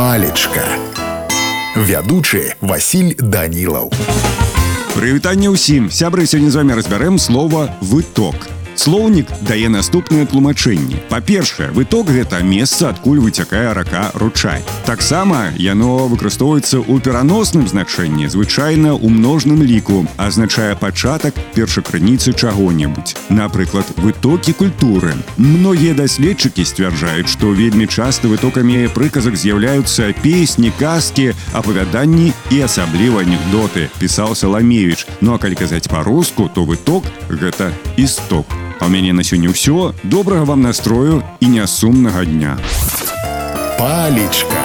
палечка. Вядучы Васіль данілаў. Прывітанне ўсім. Сябры сёння з вами разбярэм слова выток Слоўнік дае наступныя тлумачэнні. Па-першае, выток гэта месца, адкуль выцякае рака ручай. Таксама яно выкарыстоўваецца ў пераносным значэнні, звычайна ў множным ліку, азначае пачатак першакрыніцы чаго-небудзь. Напрыклад, вытокі культуры. Многія даследчыкі сцвярджаюць, што вельмі часта вытокамі прыказак з'яўляюцца песні, казкі, апавяданні і асабліва анекдоты, пісаў Саламевіч. Ну а калі казаць па-руску, то выток гэта істок. А ў мяне на сёння ўсё добрага вам настрою і нясумнага дня. палечка